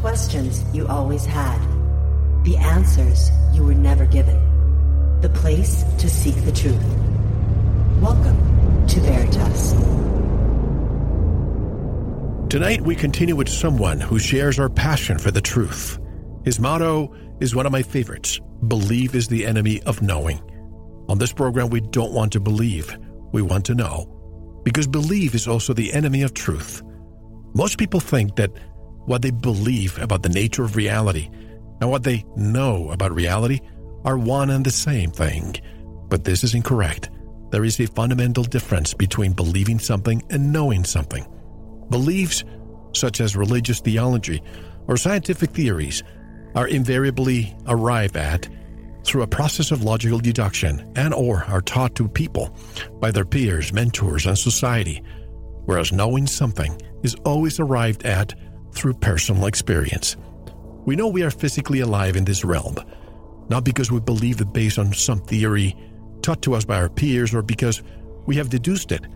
questions you always had, the answers you were never given, the place to seek the truth. Welcome to Veritas. Tonight, we continue with someone who shares our passion for the truth. His motto is one of my favorites believe is the enemy of knowing. On this program, we don't want to believe, we want to know. Because believe is also the enemy of truth. Most people think that what they believe about the nature of reality and what they know about reality are one and the same thing. But this is incorrect. There is a fundamental difference between believing something and knowing something. Beliefs, such as religious theology or scientific theories, are invariably arrived at through a process of logical deduction and or are taught to people by their peers, mentors, and society, whereas knowing something is always arrived at through personal experience. We know we are physically alive in this realm, not because we believe it based on some theory taught to us by our peers or because we have deduced it,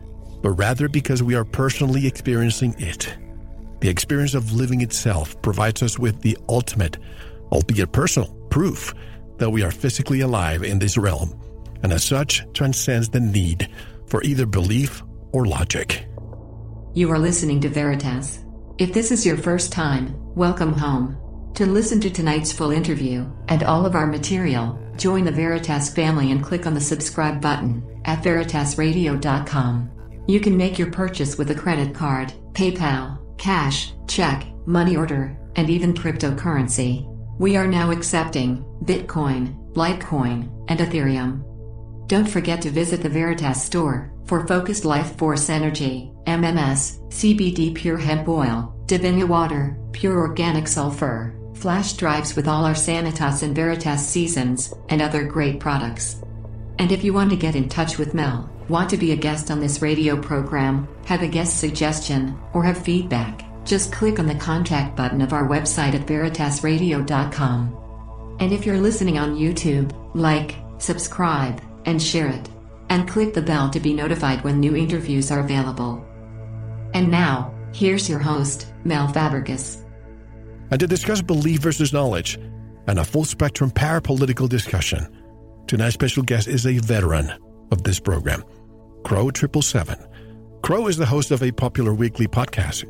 but rather because we are personally experiencing it. The experience of living itself provides us with the ultimate, albeit personal, proof that we are physically alive in this realm, and as such transcends the need for either belief or logic. You are listening to Veritas. If this is your first time, welcome home. To listen to tonight's full interview and all of our material, join the Veritas family and click on the subscribe button at veritasradio.com. You can make your purchase with a credit card, PayPal, cash, check, money order, and even cryptocurrency. We are now accepting Bitcoin, Litecoin, and Ethereum. Don't forget to visit the Veritas store for focused life force energy, MMS, CBD pure hemp oil, Divinia water, pure organic sulfur, flash drives with all our Sanitas and Veritas seasons, and other great products. And if you want to get in touch with Mel, want to be a guest on this radio program, have a guest suggestion, or have feedback, just click on the contact button of our website at veritasradio.com. And if you're listening on YouTube, like, subscribe, and share it. And click the bell to be notified when new interviews are available. And now, here's your host, Mel Fabregas. And to discuss belief versus knowledge and a full spectrum parapolitical discussion, tonight's special guest is a veteran of this program, Crow 777. Crow is the host of a popular weekly podcast,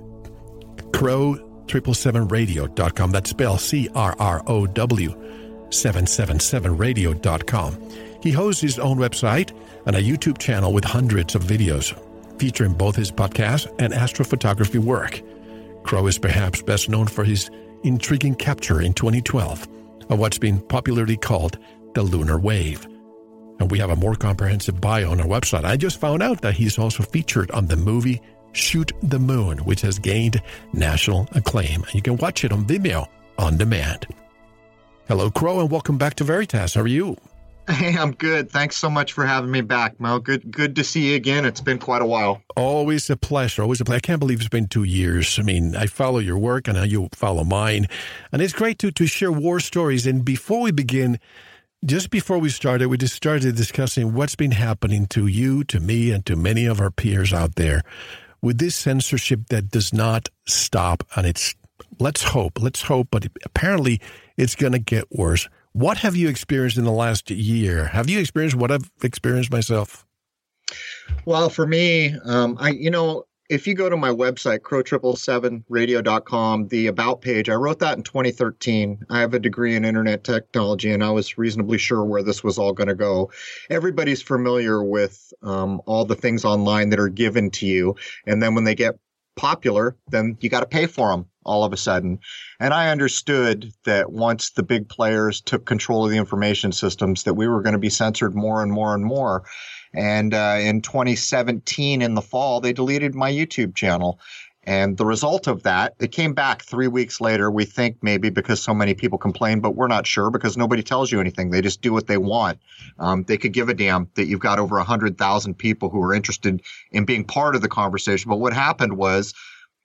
Crrow777radio.com. That's spelled C R R O W 777radio.com. He hosts his own website and a YouTube channel with hundreds of videos featuring both his podcast and astrophotography work. Crow is perhaps best known for his intriguing capture in 2012 of what's been popularly called the lunar wave. And we have a more comprehensive bio on our website. I just found out that he's also featured on the movie Shoot the Moon, which has gained national acclaim. And you can watch it on Vimeo on demand. Hello, Crow, and welcome back to Veritas. How are you? Hey, I'm good. Thanks so much for having me back, Mel. Good, good to see you again. It's been quite a while. Always a pleasure. Always a pleasure. I can't believe it's been two years. I mean, I follow your work and you follow mine, and it's great to to share war stories. And before we begin, just before we started, we just started discussing what's been happening to you, to me, and to many of our peers out there with this censorship that does not stop. And it's let's hope, let's hope, but apparently it's going to get worse. What have you experienced in the last year? Have you experienced what I've experienced myself? Well, for me, um, I you know, if you go to my website, crrow777radio.com, the about page, I wrote that in 2013. I have a degree in internet technology, and I was reasonably sure where this was all going to go. Everybody's familiar with um, all the things online that are given to you, and then when they get popular, then you got to pay for them all of a sudden. And I understood that once the big players took control of the information systems, that we were going to be censored more and more and more. And uh, in 2017, in the fall, they deleted my YouTube channel. And the result of that, it came back three weeks later. We think maybe because so many people complain, but we're not sure because nobody tells you anything. They just do what they want. Um, they could give a damn that you've got over 100,000 people who are interested in being part of the conversation. But what happened was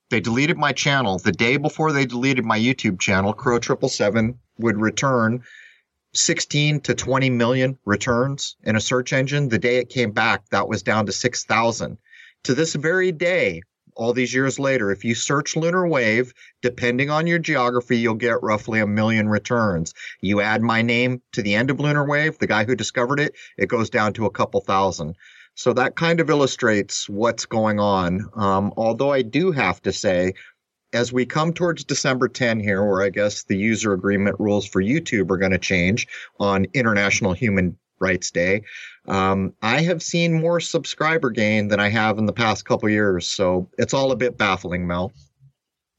they deleted my channel. The day before they deleted my YouTube channel, Crow Triple Seven would return 16 to 20 million returns in a search engine. The day it came back, that was down to 6,000. To this very day, all these years later, if you search lunar wave, depending on your geography, you'll get roughly a million returns. You add my name to the end of lunar wave, the guy who discovered it, it goes down to a couple thousand. So that kind of illustrates what's going on. Um, although I do have to say, as we come towards December 10 here, where I guess the user agreement rules for YouTube are going to change on International Human Rights Day, um, I have seen more subscriber gain than I have in the past couple years. So it's all a bit baffling, Mel.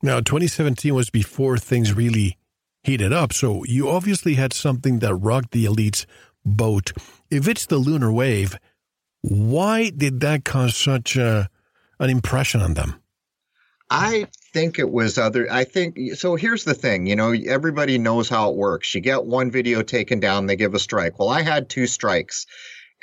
Now, 2017 was before things really heated up. So you obviously had something that rocked the elite's boat. If it's the lunar wave, why did that cause such a, an impression on them? I think it was other. I think so. Here's the thing you know, everybody knows how it works. You get one video taken down, they give a strike. Well, I had two strikes.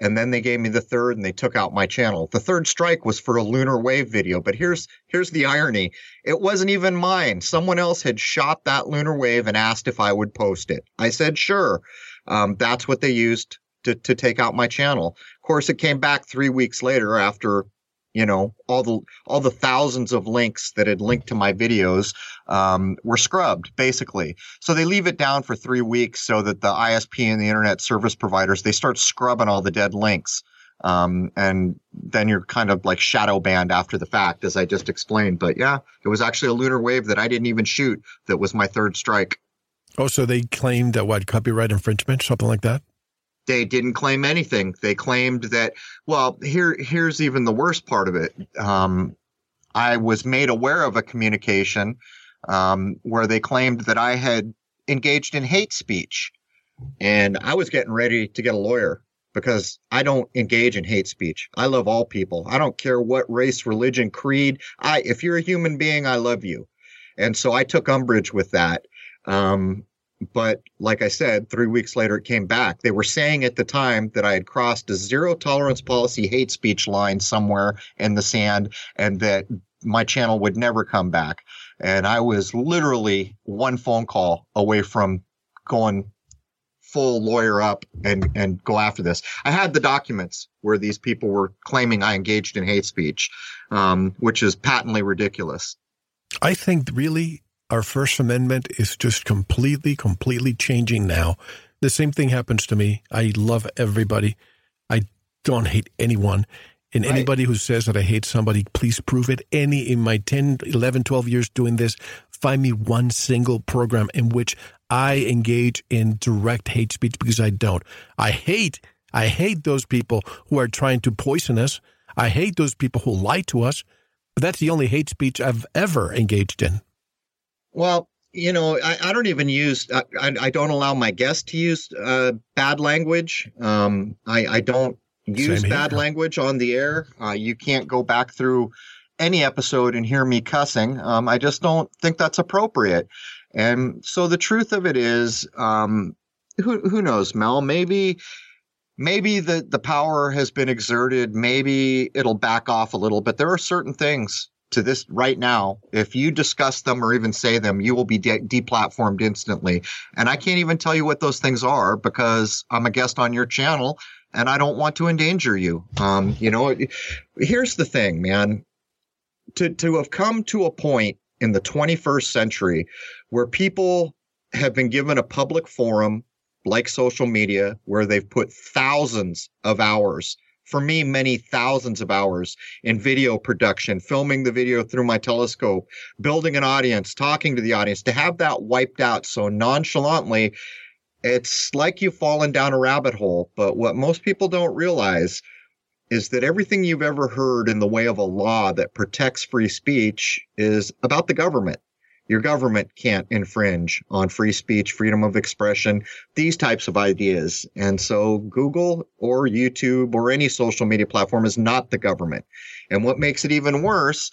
And then they gave me the third and they took out my channel. The third strike was for a lunar wave video, but here's here's the irony. It wasn't even mine. Someone else had shot that lunar wave and asked if I would post it. I said sure. Um, that's what they used to, to take out my channel. Of course, it came back three weeks later after, you know, all the all the thousands of links that had linked to my videos um, were scrubbed, basically. So they leave it down for three weeks so that the ISP and the internet service providers they start scrubbing all the dead links. Um, and then you're kind of like shadow banned after the fact, as I just explained. But yeah, it was actually a lunar wave that I didn't even shoot that was my third strike. Oh, so they claimed that what copyright infringement, something like that? They didn't claim anything. They claimed that, well, here, here's even the worst part of it. Um, I was made aware of a communication um, where they claimed that I had engaged in hate speech. And I was getting ready to get a lawyer because I don't engage in hate speech. I love all people. I don't care what race, religion, creed. I, if you're a human being, I love you. And so I took umbrage with that. Um, but like I said, three weeks later, it came back. They were saying at the time that I had crossed a zero tolerance policy hate speech line somewhere in the sand and that my channel would never come back. And I was literally one phone call away from going full lawyer up and, and go after this. I had the documents where these people were claiming I engaged in hate speech, um, which is patently ridiculous. I think really our First Amendment is just completely, completely changing now. The same thing happens to me. I love everybody. I don't hate anyone. And right. anybody who says that I hate somebody, please prove it. Any in my 10, 11, 12 years doing this, find me one single program in which I engage in direct hate speech because I don't. I hate, I hate those people who are trying to poison us. I hate those people who lie to us. But that's the only hate speech I've ever engaged in. Well, you know, I, I don't even use, I, I, don't allow my guests to use uh, bad language. Um, I, I don't use bad language on the air. Uh, you can't go back through any episode and hear me cussing. Um, I just don't think that's appropriate. And so the truth of it is, um, who, who knows, Mel? Maybe, maybe the, the power has been exerted. Maybe it'll back off a little, but there are certain things to this right now, if you discuss them or even say them, you will be de- deplatformed instantly. And I can't even tell you what those things are because I'm a guest on your channel and I don't want to endanger you. Um, you know, here's the thing, man. To to have come to a point in the 21st century where people have been given a public forum like social media where they've put thousands of hours for me many thousands of hours in video production, filming the video through my telescope, building an audience, talking to the audience, to have that wiped out so nonchalantly, it's like you've fallen down a rabbit hole. But what most people don't realize is that everything you've ever heard in the way of a law that protects free speech is about the government. Your government can't infringe on free speech, freedom of expression, these types of ideas. And so Google or YouTube or any social media platform is not the government. And what makes it even worse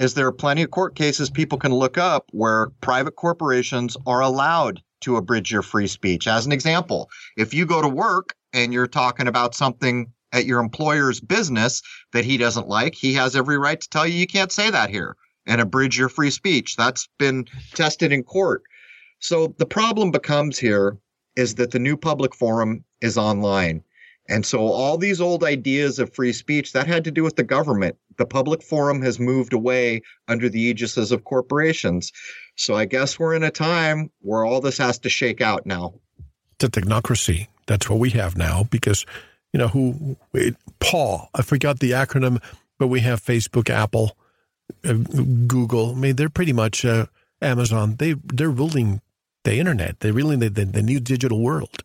is there are plenty of court cases people can look up where private corporations are allowed to abridge your free speech. As an example, if you go to work and you're talking about something at your employer's business that he doesn't like, he has every right to tell you you can't say that here and abridge your free speech. That's been tested in court. So the problem becomes here is that the new public forum is online. And so all these old ideas of free speech that had to do with the government. The public forum has moved away under the aegises of corporations. So I guess we're in a time where all this has to shake out now. The technocracy. That's what we have now because, you know, who, it, Paul, I forgot the acronym, but we have Facebook, Apple, Google. I mean, they're pretty much uh, Amazon. They, they're ruling the internet. They're ruling the, the, the new digital world.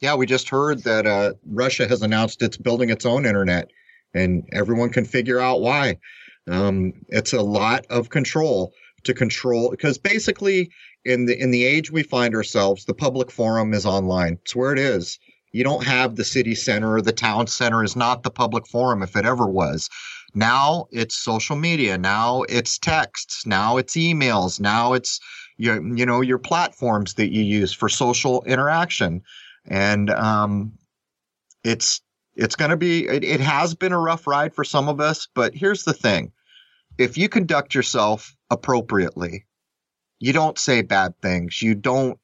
Yeah, we just heard that uh, Russia has announced it's building its own internet, and everyone can figure out why. Um, it's a lot of control to control because basically in the in the age we find ourselves, the public forum is online. It's where it is. You don't have the city center or the town center is not the public forum if it ever was. Now it's social media. Now it's texts. Now it's emails. Now it's your you know your platforms that you use for social interaction, and um, it's it's going to be it, it has been a rough ride for some of us. But here's the thing: if you conduct yourself appropriately. You don't say bad things. You don't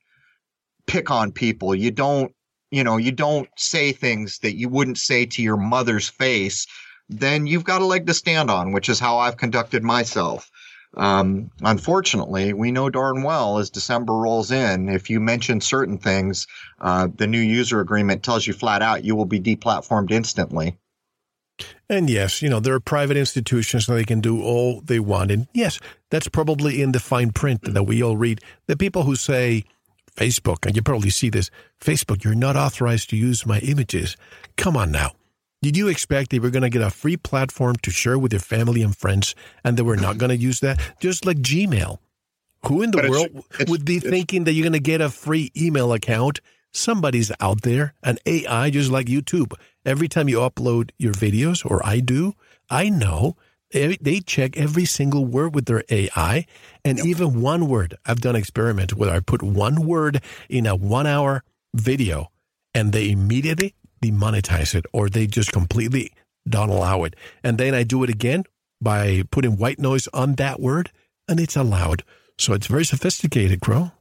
pick on people. You don't, you know, you don't say things that you wouldn't say to your mother's face. Then you've got a leg to stand on, which is how I've conducted myself. Um, unfortunately, we know darn well as December rolls in, if you mention certain things, uh, the new user agreement tells you flat out you will be deplatformed instantly. And yes, you know, there are private institutions and they can do all they want. And yes, that's probably in the fine print that we all read. The people who say, Facebook, and you probably see this, Facebook, you're not authorized to use my images. Come on now. Did you expect they were going to get a free platform to share with their family and friends and they were not going to use that? Just like Gmail. Who in the but world it's, it's, would be thinking that you're going to get a free email account somebody's out there, an AI just like YouTube. Every time you upload your videos, or I do, I know they check every single word with their AI and yep. even one word. I've done experiments where I put one word in a one hour video and they immediately demonetize it or they just completely don't allow it. And then I do it again by putting white noise on that word and it's allowed. So it's very sophisticated, Crow.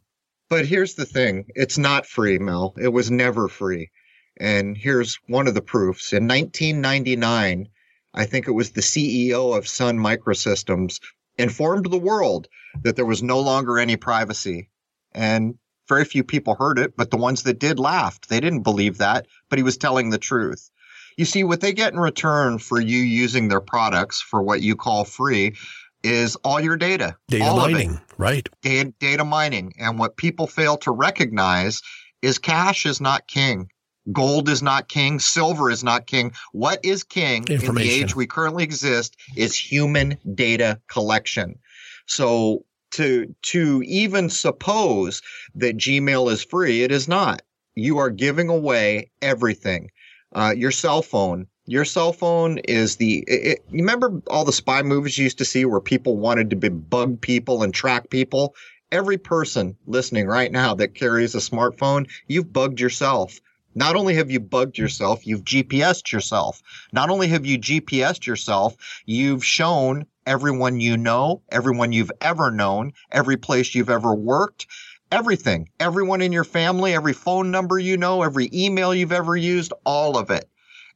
But here's the thing it's not free, Mel. It was never free. And here's one of the proofs. In 1999, I think it was the CEO of Sun Microsystems informed the world that there was no longer any privacy. And very few people heard it, but the ones that did laughed. They didn't believe that, but he was telling the truth. You see, what they get in return for you using their products for what you call free is all your data. Data mining, right? Data, data mining. And what people fail to recognize is cash is not king. Gold is not king. Silver is not king. What is king in the age we currently exist is human data collection. So to to even suppose that Gmail is free, it is not. You are giving away everything. Uh, your cell phone, your cell phone is the it, you remember all the spy movies you used to see where people wanted to be bug people and track people every person listening right now that carries a smartphone you've bugged yourself not only have you bugged yourself you've gpsed yourself not only have you gpsed yourself you've shown everyone you know everyone you've ever known every place you've ever worked everything everyone in your family every phone number you know every email you've ever used all of it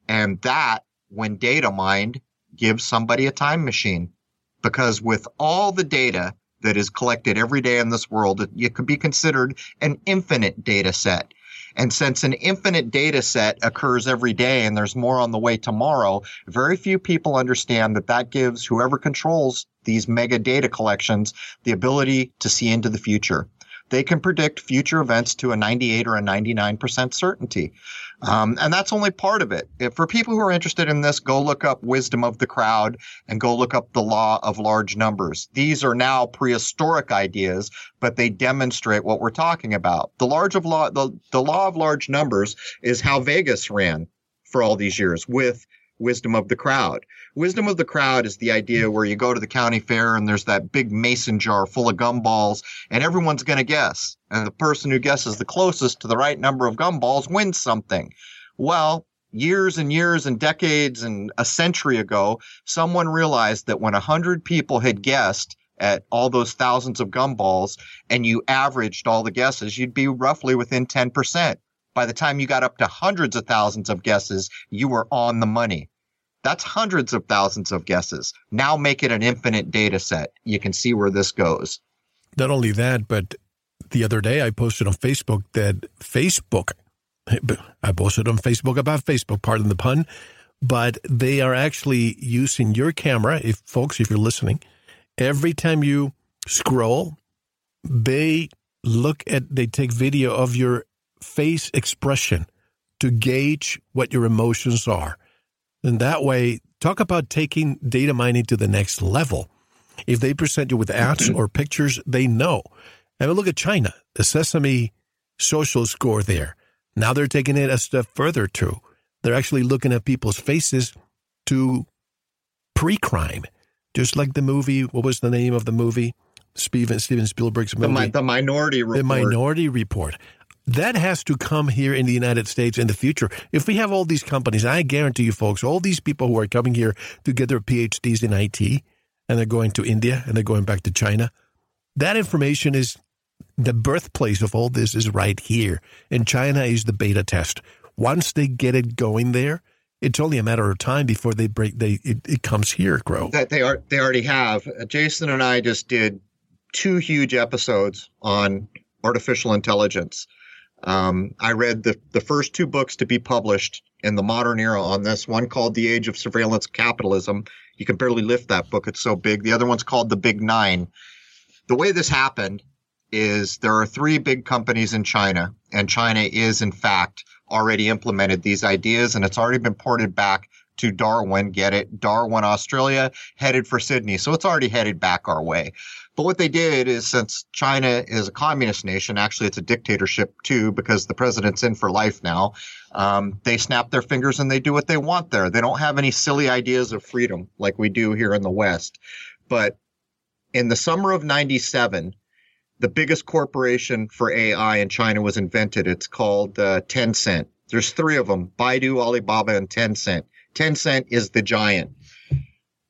and that, when data mined, gives somebody a time machine. Because with all the data that is collected every day in this world, it could be considered an infinite data set. And since an infinite data set occurs every day and there's more on the way tomorrow, very few people understand that that gives whoever controls these mega data collections the ability to see into the future. They can predict future events to a 98 or a 99% certainty. Um, and that's only part of it. If, for people who are interested in this, go look up Wisdom of the Crowd and go look up the law of large numbers. These are now prehistoric ideas, but they demonstrate what we're talking about. The large of law, the, the law of large numbers is how Vegas ran for all these years with wisdom of the crowd. Wisdom of the crowd is the idea where you go to the county fair and there's that big mason jar full of gumballs and everyone's going to guess. And the person who guesses the closest to the right number of gumballs wins something. Well, years and years and decades and a century ago, someone realized that when a hundred people had guessed at all those thousands of gumballs and you averaged all the guesses, you'd be roughly within 10%. By the time you got up to hundreds of thousands of guesses, you were on the money. That's hundreds of thousands of guesses. Now make it an infinite data set. You can see where this goes. Not only that, but the other day I posted on Facebook that Facebook, I posted on Facebook about Facebook, pardon the pun, but they are actually using your camera. If folks, if you're listening, every time you scroll, they look at, they take video of your face expression to gauge what your emotions are. And that way, talk about taking data mining to the next level. If they present you with ads or pictures, they know. I mean, look at China, the Sesame social score there. Now they're taking it a step further too. They're actually looking at people's faces to pre crime, just like the movie. What was the name of the movie? Steven, Steven Spielberg's movie. The, the Minority Report. The Minority Report. That has to come here in the United States in the future. If we have all these companies, I guarantee you folks, all these people who are coming here to get their PhDs in IT and they're going to India and they're going back to China, that information is the birthplace of all this is right here. And China is the beta test. Once they get it going there, it's only a matter of time before they break. They it, it comes here, Crow. That they are they already have. Jason and I just did two huge episodes on artificial intelligence. Um, I read the, the first two books to be published in the modern era on this. One called The Age of Surveillance Capitalism. You can barely lift that book, it's so big. The other one's called The Big Nine. The way this happened is there are three big companies in China, and China is, in fact, already implemented these ideas, and it's already been ported back to Darwin. Get it? Darwin, Australia, headed for Sydney. So it's already headed back our way. But what they did is since China is a communist nation, actually it's a dictatorship too, because the president's in for life now. Um, they snap their fingers and they do what they want there. They don't have any silly ideas of freedom like we do here in the West. But in the summer of 97, the biggest corporation for AI in China was invented. It's called uh, Tencent. There's three of them, Baidu, Alibaba, and Tencent. Tencent is the giant.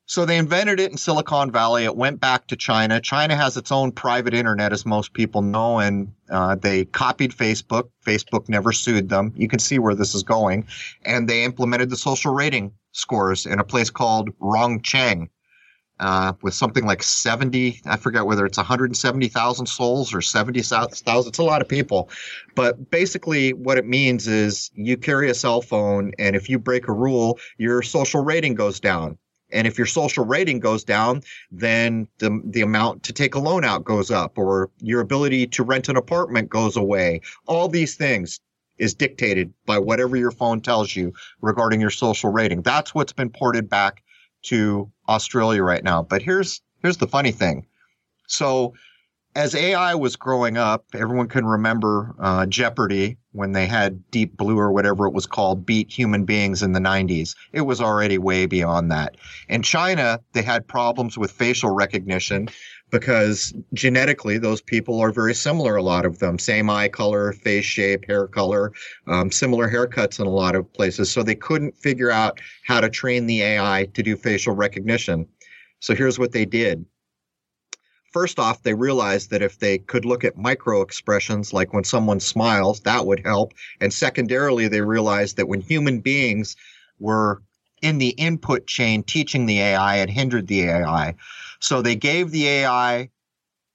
So they invented it in Silicon Valley. It went back to China. China has its own private internet, as most people know, and uh, they copied Facebook. Facebook never sued them. You can see where this is going. And they implemented the social rating scores in a place called Rongcheng. Uh, with something like 70, I forget whether it's 170,000 souls or 70,000. It's a lot of people. But basically, what it means is you carry a cell phone, and if you break a rule, your social rating goes down. And if your social rating goes down, then the, the amount to take a loan out goes up or your ability to rent an apartment goes away. All these things is dictated by whatever your phone tells you regarding your social rating. That's what's been ported back to Australia right now. But here's here's the funny thing. So as AI was growing up, everyone can remember uh, Jeopardy when they had Deep Blue or whatever it was called beat human beings in the 90s. It was already way beyond that. In China, they had problems with facial recognition because genetically those people are very similar, a lot of them. Same eye color, face shape, hair color, um, similar haircuts in a lot of places. So they couldn't figure out how to train the AI to do facial recognition. So here's what they did first off, they realized that if they could look at micro expressions, like when someone smiles, that would help. And secondarily, they realized that when human beings were in the input chain teaching the AI, it hindered the AI. So they gave the AI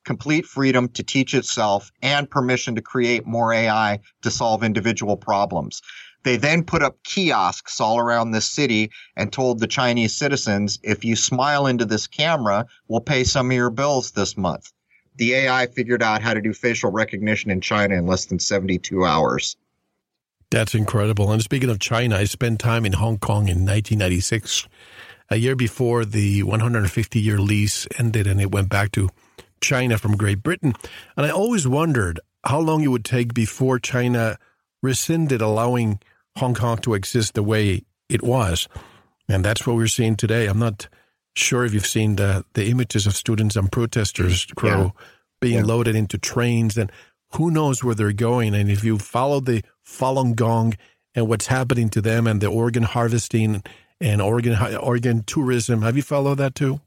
complete freedom to teach itself and permission to create more AI to solve individual problems. They then put up kiosks all around the city and told the Chinese citizens, if you smile into this camera, we'll pay some of your bills this month. The AI figured out how to do facial recognition in China in less than 72 hours. That's incredible. And speaking of China, I spent time in Hong Kong in 1996, a year before the 150 year lease ended and it went back to China from Great Britain. And I always wondered how long it would take before China rescinded allowing Hong Kong to exist the way it was. And that's what we're seeing today. I'm not sure if you've seen the, the images of students and protesters, Crow, yeah. being yeah. loaded into trains and who knows where they're going. And if you follow the Falun Gong and what's happening to them and the organ harvesting and organ, organ tourism, have you followed that too?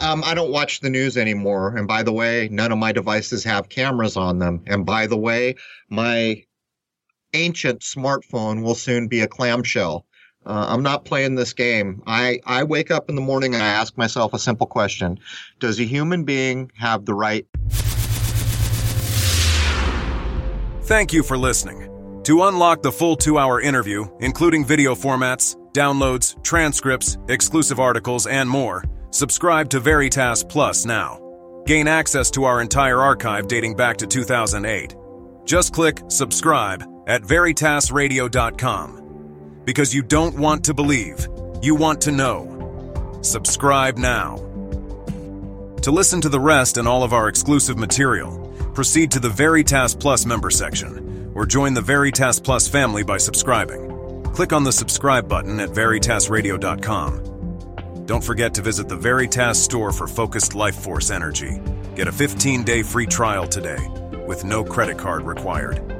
Um, I don't watch the news anymore. And by the way, none of my devices have cameras on them. And by the way, my ancient smartphone will soon be a clamshell. Uh, I'm not playing this game. I, I wake up in the morning and I ask myself a simple question Does a human being have the right? Thank you for listening. To unlock the full two hour interview, including video formats, downloads, transcripts, exclusive articles, and more, subscribe to Veritas Plus now. Gain access to our entire archive dating back to 2008. Just click subscribe at veritasradio.com. Because you don't want to believe, you want to know. Subscribe now. To listen to the rest and all of our exclusive material, proceed to the Veritas Plus member section or join the Veritas Plus family by subscribing. Click on the subscribe button at veritasradio.com. Don't forget to visit the Veritas store for focused life force energy. Get a 15 day free trial today with no credit card required.